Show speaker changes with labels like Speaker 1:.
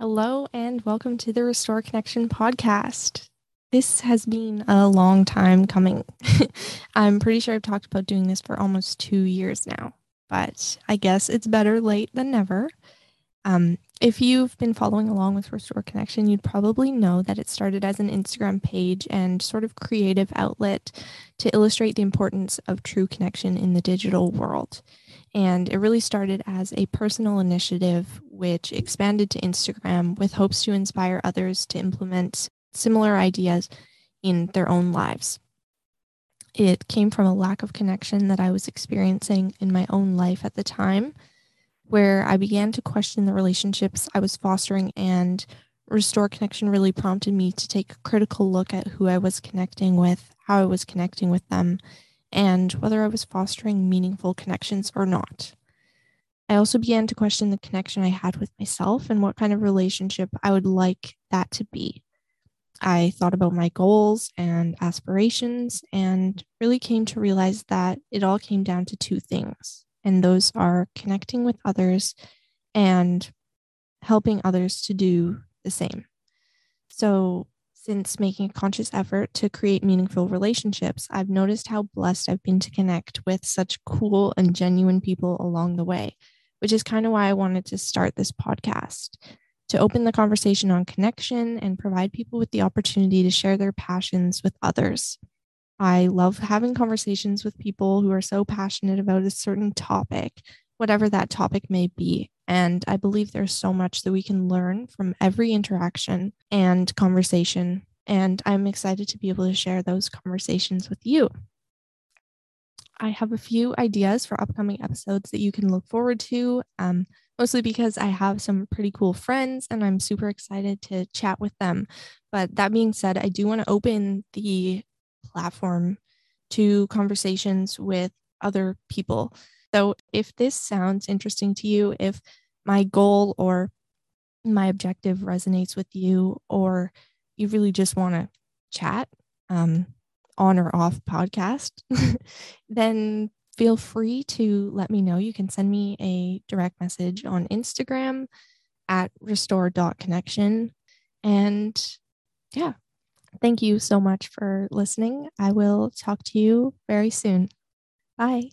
Speaker 1: Hello, and welcome to the Restore Connection podcast. This has been a long time coming. I'm pretty sure I've talked about doing this for almost two years now, but I guess it's better late than never. Um, if you've been following along with Restore Connection, you'd probably know that it started as an Instagram page and sort of creative outlet to illustrate the importance of true connection in the digital world. And it really started as a personal initiative, which expanded to Instagram with hopes to inspire others to implement similar ideas in their own lives. It came from a lack of connection that I was experiencing in my own life at the time, where I began to question the relationships I was fostering, and Restore Connection really prompted me to take a critical look at who I was connecting with, how I was connecting with them, and whether I was fostering meaningful connections or not. I also began to question the connection I had with myself and what kind of relationship I would like that to be. I thought about my goals and aspirations and really came to realize that it all came down to two things, and those are connecting with others and helping others to do the same. So, since making a conscious effort to create meaningful relationships, I've noticed how blessed I've been to connect with such cool and genuine people along the way, which is kind of why I wanted to start this podcast to open the conversation on connection and provide people with the opportunity to share their passions with others. I love having conversations with people who are so passionate about a certain topic, whatever that topic may be. And I believe there's so much that we can learn from every interaction and conversation. And I'm excited to be able to share those conversations with you. I have a few ideas for upcoming episodes that you can look forward to, um, mostly because I have some pretty cool friends and I'm super excited to chat with them. But that being said, I do want to open the platform to conversations with other people. So if this sounds interesting to you, if my goal or my objective resonates with you, or you really just want to chat um, on or off podcast, then feel free to let me know. You can send me a direct message on Instagram at restore.connection. And yeah, thank you so much for listening. I will talk to you very soon. Bye.